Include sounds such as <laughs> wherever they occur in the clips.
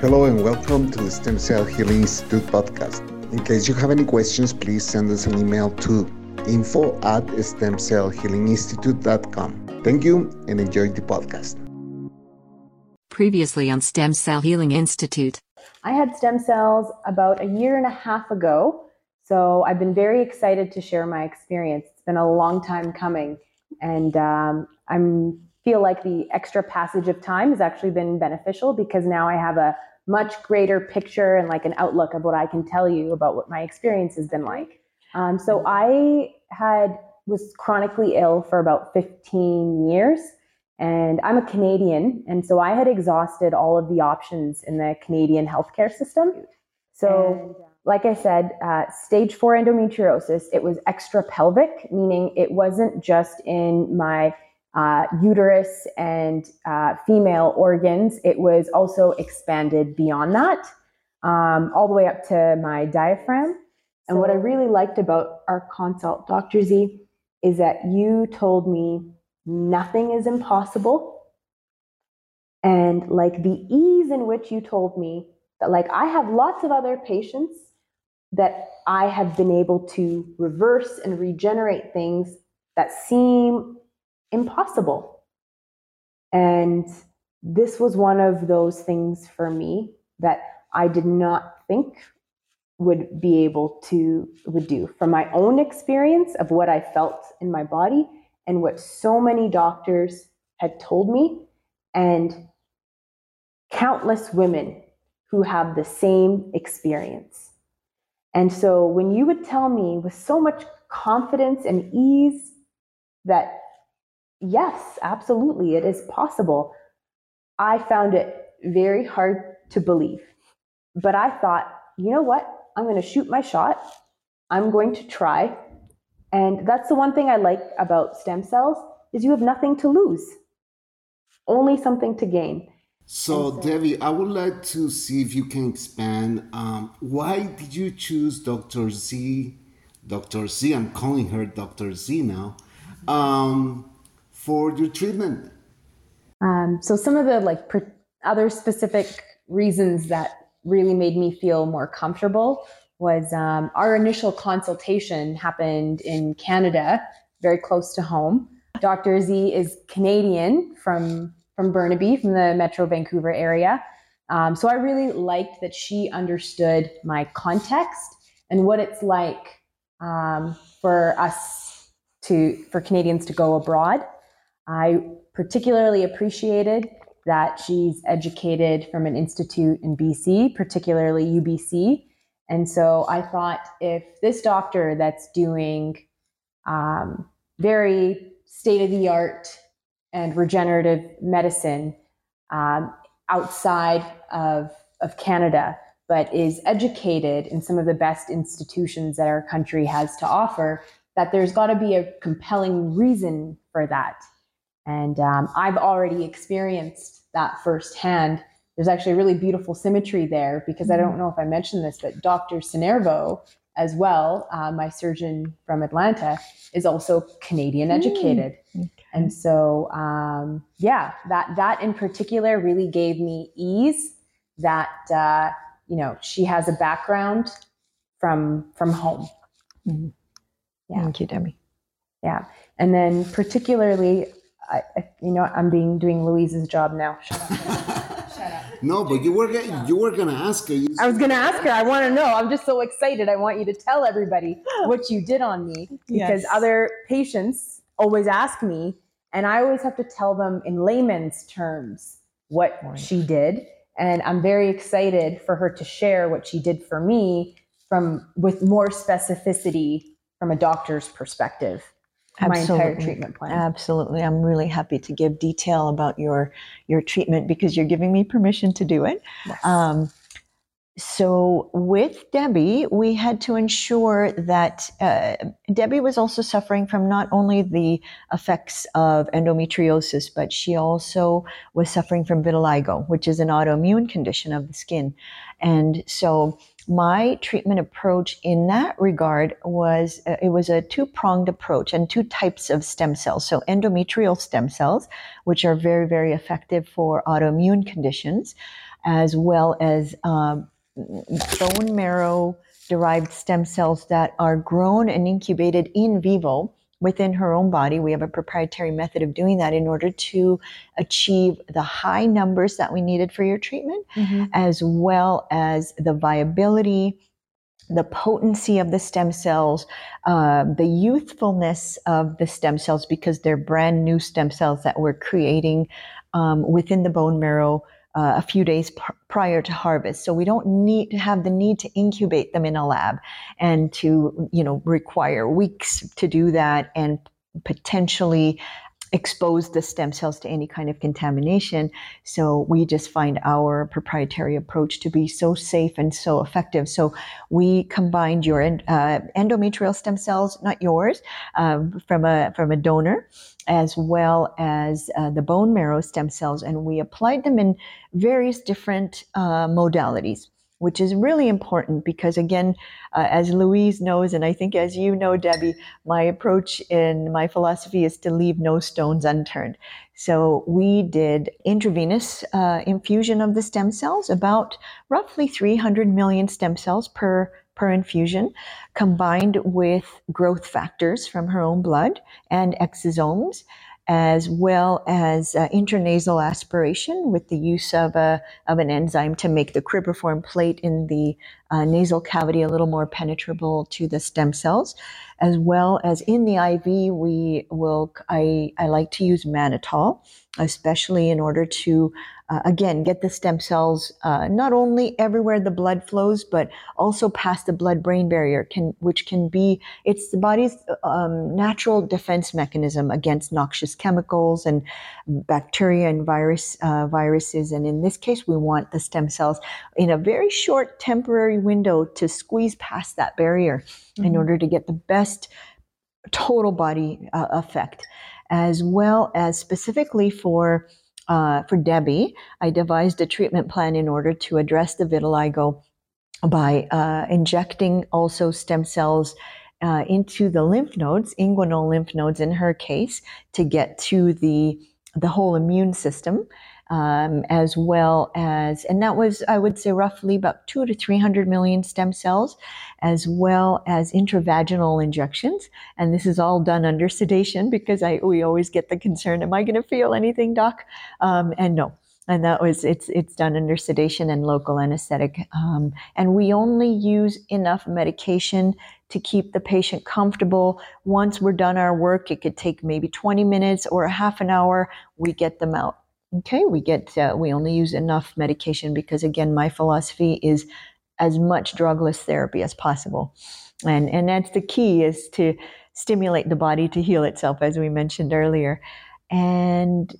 Hello and welcome to the Stem Cell Healing Institute podcast. In case you have any questions, please send us an email to info at stemcellhealinginstitute.com. Thank you and enjoy the podcast. Previously on Stem Cell Healing Institute. I had stem cells about a year and a half ago, so I've been very excited to share my experience. It's been a long time coming, and um, I'm feel like the extra passage of time has actually been beneficial because now I have a much greater picture and like an outlook of what I can tell you about what my experience has been like. Um, so I had was chronically ill for about 15 years and I'm a Canadian and so I had exhausted all of the options in the Canadian healthcare system. So like I said, uh, stage four endometriosis, it was extra pelvic, meaning it wasn't just in my uh, uterus and uh, female organs. It was also expanded beyond that, um, all the way up to my diaphragm. And what I really liked about our consult, Dr. Z, is that you told me nothing is impossible. And like the ease in which you told me that, like, I have lots of other patients that I have been able to reverse and regenerate things that seem impossible. And this was one of those things for me that I did not think would be able to would do from my own experience of what I felt in my body and what so many doctors had told me and countless women who have the same experience. And so when you would tell me with so much confidence and ease that yes, absolutely, it is possible. I found it very hard to believe. But I thought, you know what? I'm going to shoot my shot. I'm going to try. And that's the one thing I like about stem cells is you have nothing to lose. Only something to gain. So, so Debbie, I would like to see if you can expand. Um, why did you choose Dr. Z? Dr. Z, I'm calling her Dr. Z now. Um, for your treatment? Um, so some of the like other specific reasons that really made me feel more comfortable was um, our initial consultation happened in Canada, very close to home. Dr. Z is Canadian from from Burnaby, from the Metro Vancouver area. Um, so I really liked that she understood my context and what it's like um, for us to for Canadians to go abroad. I particularly appreciated that she's educated from an institute in BC, particularly UBC. And so I thought if this doctor that's doing um, very state of the art and regenerative medicine um, outside of, of Canada, but is educated in some of the best institutions that our country has to offer, that there's got to be a compelling reason for that. And um, I've already experienced that firsthand. There's actually a really beautiful symmetry there because I don't mm-hmm. know if I mentioned this, but Dr. Sinervo, as well, uh, my surgeon from Atlanta, is also Canadian educated. Mm, okay. And so, um, yeah, that that in particular really gave me ease. That uh, you know, she has a background from from home. Mm-hmm. Yeah. Thank you, Debbie. Yeah, and then particularly, I, you know, I'm being doing Louise's job now. Shut up. <laughs> Shut up. No, but you were gonna, you were gonna ask her. You I was gonna ask her. I want to know. I'm just so excited. I want you to tell everybody what you did on me because yes. other patients always ask me, and I always have to tell them in layman's terms what right. she did. And I'm very excited for her to share what she did for me from with more specificity from a doctor's perspective. Absolutely. my entire treatment plan. Absolutely. I'm really happy to give detail about your your treatment because you're giving me permission to do it. Yes. Um, so with Debbie, we had to ensure that uh, Debbie was also suffering from not only the effects of endometriosis, but she also was suffering from vitiligo, which is an autoimmune condition of the skin. And so my treatment approach in that regard was uh, it was a two pronged approach and two types of stem cells. So endometrial stem cells, which are very very effective for autoimmune conditions. as well as um, bone marrow derived stem cells that are grown and incubated in vivo within her own body. We have a proprietary method of doing that in order to achieve the high numbers that we needed for your treatment, mm-hmm. as well as the viability. The potency of the stem cells, uh, the youthfulness of the stem cells, because they're brand new stem cells that we're creating um, within the bone marrow uh, a few days pr- prior to harvest. So we don't need to have the need to incubate them in a lab and to, you know, require weeks to do that and potentially expose the stem cells to any kind of contamination. So we just find our proprietary approach to be so safe and so effective. So we combined your uh, endometrial stem cells, not yours, um, from a from a donor, as well as uh, the bone marrow stem cells, and we applied them in various different uh, modalities which is really important because, again, uh, as Louise knows, and I think as you know, Debbie, my approach and my philosophy is to leave no stones unturned. So we did intravenous uh, infusion of the stem cells, about roughly 300 million stem cells per per infusion, combined with growth factors from her own blood and exosomes as well as uh, intranasal aspiration with the use of, a, of an enzyme to make the cribriform plate in the uh, nasal cavity a little more penetrable to the stem cells, as well as in the IV, we will, I, I like to use mannitol, especially in order to uh, again, get the stem cells uh, not only everywhere the blood flows, but also past the blood-brain barrier, can, which can be it's the body's um, natural defense mechanism against noxious chemicals and bacteria and virus uh, viruses. And in this case, we want the stem cells in a very short temporary window to squeeze past that barrier mm-hmm. in order to get the best total body uh, effect, as well as specifically for uh, for Debbie, I devised a treatment plan in order to address the vitiligo by uh, injecting also stem cells uh, into the lymph nodes, inguinal lymph nodes in her case, to get to the the whole immune system um, as well as, and that was, I would say, roughly about two to 300 million stem cells, as well as intravaginal injections. And this is all done under sedation because I, we always get the concern, am I going to feel anything, doc? Um, and no. And that was it's it's done under sedation and local anesthetic, um, and we only use enough medication to keep the patient comfortable. Once we're done our work, it could take maybe 20 minutes or a half an hour. We get them out okay we get uh, we only use enough medication because again my philosophy is as much drugless therapy as possible and and that's the key is to stimulate the body to heal itself as we mentioned earlier and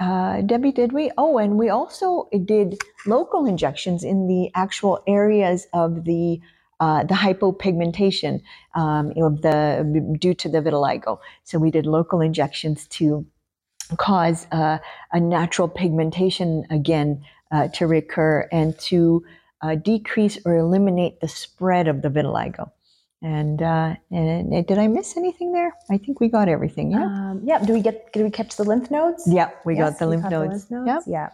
uh, Debbie, did we? Oh, and we also did local injections in the actual areas of the uh, the hypopigmentation um, of the due to the vitiligo. So we did local injections to cause uh, a natural pigmentation again uh, to recur and to uh, decrease or eliminate the spread of the vitiligo. And, uh, and did I miss anything there? I think we got everything. Yeah. Um, yeah. Do we get? Did we catch the lymph nodes? Yeah, we yes, got the lymph nodes. the lymph nodes. Yeah.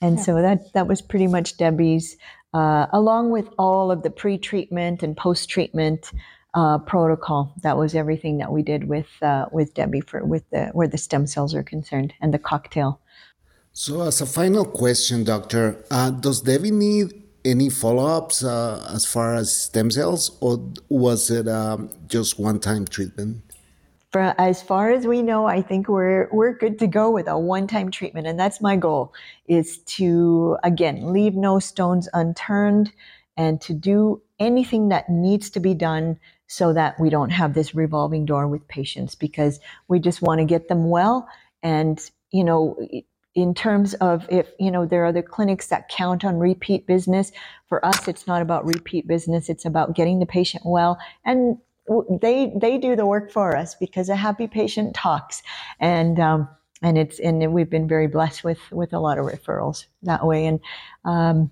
And yeah. so that that was pretty much Debbie's, uh, along with all of the pre-treatment and post-treatment uh, protocol. That was everything that we did with uh, with Debbie for with the where the stem cells are concerned and the cocktail. So, as a final question, doctor, uh, does Debbie need any follow-ups uh, as far as stem cells, or was it um, just one-time treatment? For, as far as we know, I think we're we're good to go with a one-time treatment, and that's my goal: is to again leave no stones unturned, and to do anything that needs to be done so that we don't have this revolving door with patients because we just want to get them well. And, you know, in terms of if, you know, there are other clinics that count on repeat business. For us, it's not about repeat business. It's about getting the patient well. And they, they do the work for us because a happy patient talks. And, um, and it's, and we've been very blessed with, with a lot of referrals that way. And, um,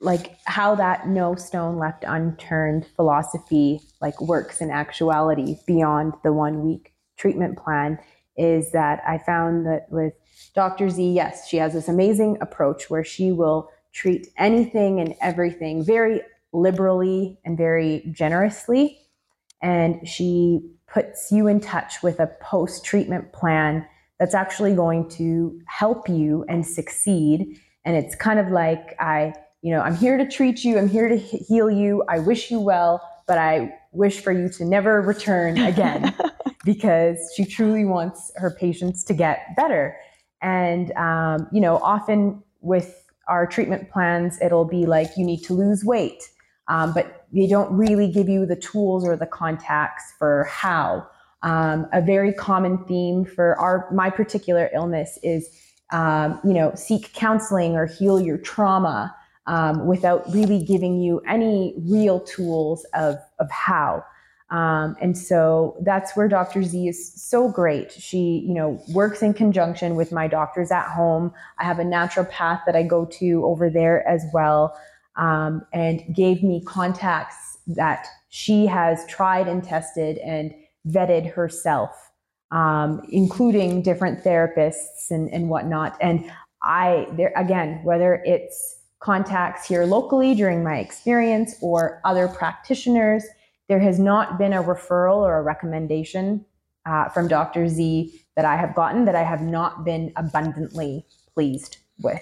like how that no stone left unturned philosophy like works in actuality beyond the one week treatment plan is that I found that with Dr. Z, yes, she has this amazing approach where she will treat anything and everything very liberally and very generously. And she puts you in touch with a post treatment plan that's actually going to help you and succeed. And it's kind of like, I, you know, I'm here to treat you, I'm here to heal you, I wish you well, but I wish for you to never return again <laughs> because she truly wants her patients to get better. And, um, you know, often with our treatment plans, it'll be like you need to lose weight, um, but they don't really give you the tools or the contacts for how. Um, a very common theme for our my particular illness is, um, you know, seek counseling or heal your trauma um, without really giving you any real tools of of how. Um, and so that's where Dr. Z is so great. She, you know, works in conjunction with my doctors at home. I have a naturopath that I go to over there as well, um, and gave me contacts that she has tried and tested and vetted herself, um, including different therapists and, and whatnot. And I, there again, whether it's contacts here locally during my experience or other practitioners there has not been a referral or a recommendation uh, from Dr. Z that I have gotten that I have not been abundantly pleased with.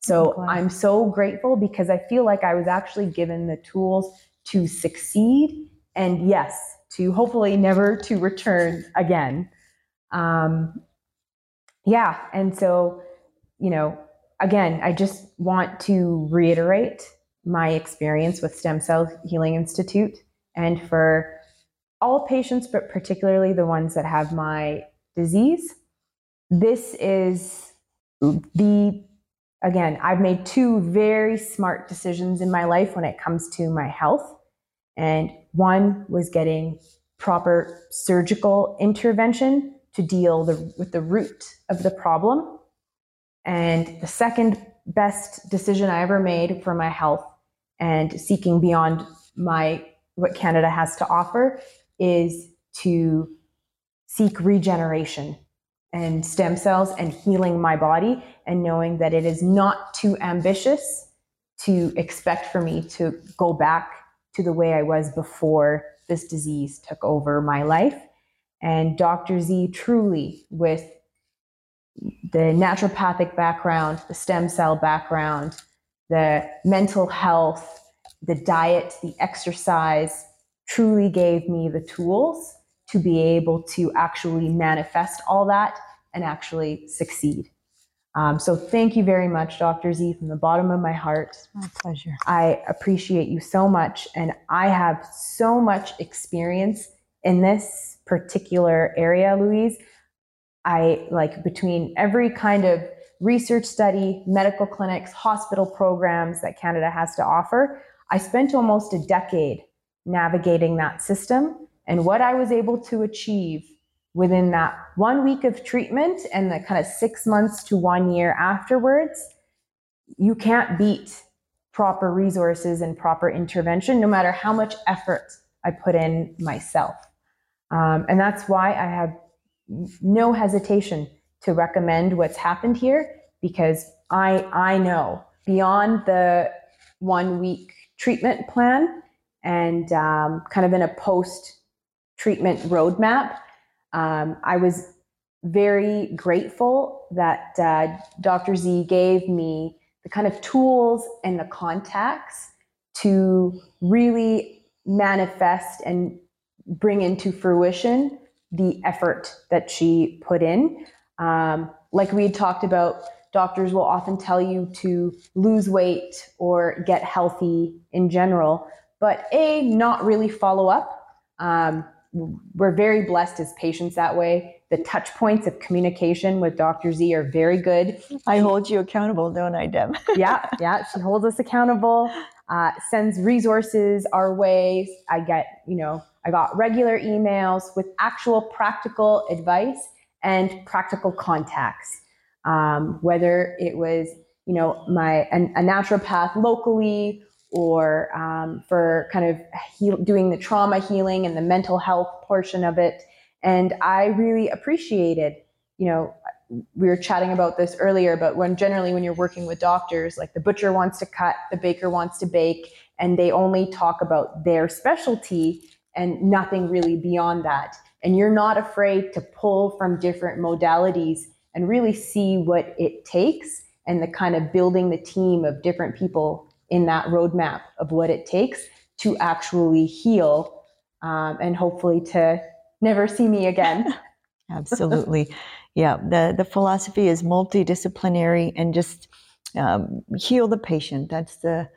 So I'm so grateful because I feel like I was actually given the tools to succeed and yes, to hopefully never to return again. Um, yeah, and so, you know, again, I just want to reiterate my experience with Stem Cell Healing Institute and for all patients, but particularly the ones that have my disease, this is the, again, I've made two very smart decisions in my life when it comes to my health. And one was getting proper surgical intervention to deal the, with the root of the problem. And the second best decision I ever made for my health and seeking beyond my what Canada has to offer is to seek regeneration and stem cells and healing my body and knowing that it is not too ambitious to expect for me to go back to the way I was before this disease took over my life. And Dr. Z truly, with the naturopathic background, the stem cell background, the mental health, the diet, the exercise truly gave me the tools to be able to actually manifest all that and actually succeed. Um, so thank you very much, Dr. Z, from the bottom of my heart. My pleasure. I appreciate you so much. And I have so much experience in this particular area, Louise. I like between every kind of research study, medical clinics, hospital programs that Canada has to offer. I spent almost a decade navigating that system and what I was able to achieve within that one week of treatment and the kind of six months to one year afterwards, you can't beat proper resources and proper intervention, no matter how much effort I put in myself. Um, and that's why I have no hesitation to recommend what's happened here because I I know beyond the one week treatment plan and um, kind of in a post treatment roadmap. Um, I was very grateful that uh, Dr. Z gave me the kind of tools and the contacts to really manifest and bring into fruition the effort that she put in. Um, like we had talked about, doctors will often tell you to lose weight or get healthy in general, but A, not really follow up. Um, we're very blessed as patients that way. The touch points of communication with Dr. Z are very good. I hold you accountable, don't I, Deb? <laughs> yeah, yeah. She holds us accountable, uh, sends resources our way. I get, you know, I got regular emails with actual practical advice and practical contacts. Um, whether it was you know my a, a naturopath locally or um, for kind of heal, doing the trauma healing and the mental health portion of it. And i really appreciated you know we were chatting about this earlier, but when generally when you're working with doctors, like the butcher wants to cut, the baker wants to bake, and they only talk about their specialty and nothing really beyond that. And you're not afraid to pull from different modalities and really see what it takes and the kind of building the team of different people in that roadmap of what it takes to actually heal um, and hopefully to never see me again. <laughs> Absolutely. yeah. The, the philosophy is multidisciplinary and just um, heal the patient. That's the,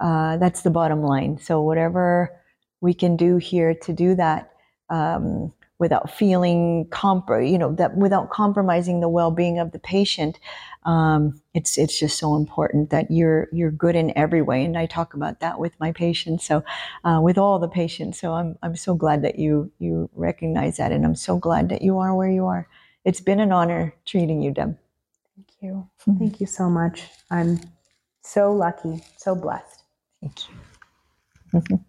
uh, that's the bottom line. So whatever we can do here to do that, um, without feeling comp you know that without compromising the well-being of the patient um, it's it's just so important that you're you're good in every way. And I talk about that with my patients so uh, with all the patients. So I'm I'm so glad that you you recognize that and I'm so glad that you are where you are. It's been an honor treating you Deb. Thank you. Thank you so much. I'm so lucky so blessed. Thank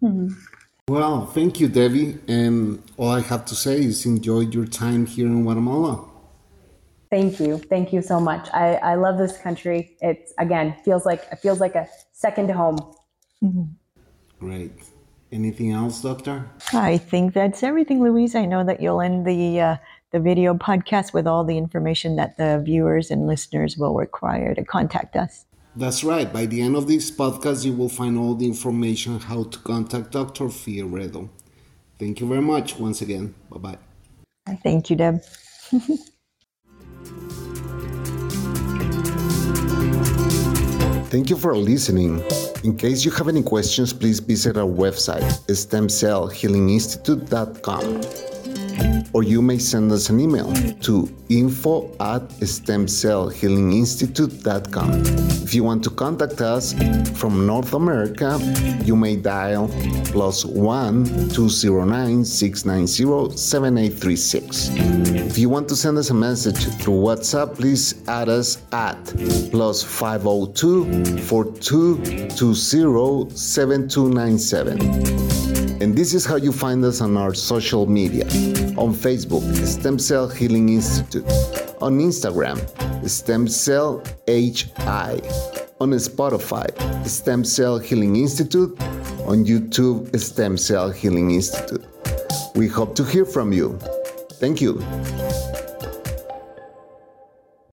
you <laughs> Well, thank you, Debbie. And all I have to say is enjoy your time here in Guatemala. Thank you. Thank you so much. I, I love this country. It's again feels like it feels like a second home. Mm-hmm. Great. Anything else, Doctor? I think that's everything, Louise. I know that you'll end the uh, the video podcast with all the information that the viewers and listeners will require to contact us. That's right. By the end of this podcast, you will find all the information how to contact Dr. Figueredo. Thank you very much once again. Bye bye. Thank you, Deb. <laughs> Thank you for listening. In case you have any questions, please visit our website, stemcellhealinginstitute.com or you may send us an email to info at stemcellhealinginstitute.com. If you want to contact us from North America, you may dial plus 1 209 690 7836. If you want to send us a message through WhatsApp, please add us at plus 502 4220 7297. And this is how you find us on our social media. On Facebook, Stem Cell Healing Institute. On Instagram, Stem Cell HI. On Spotify, Stem Cell Healing Institute. On YouTube, Stem Cell Healing Institute. We hope to hear from you. Thank you.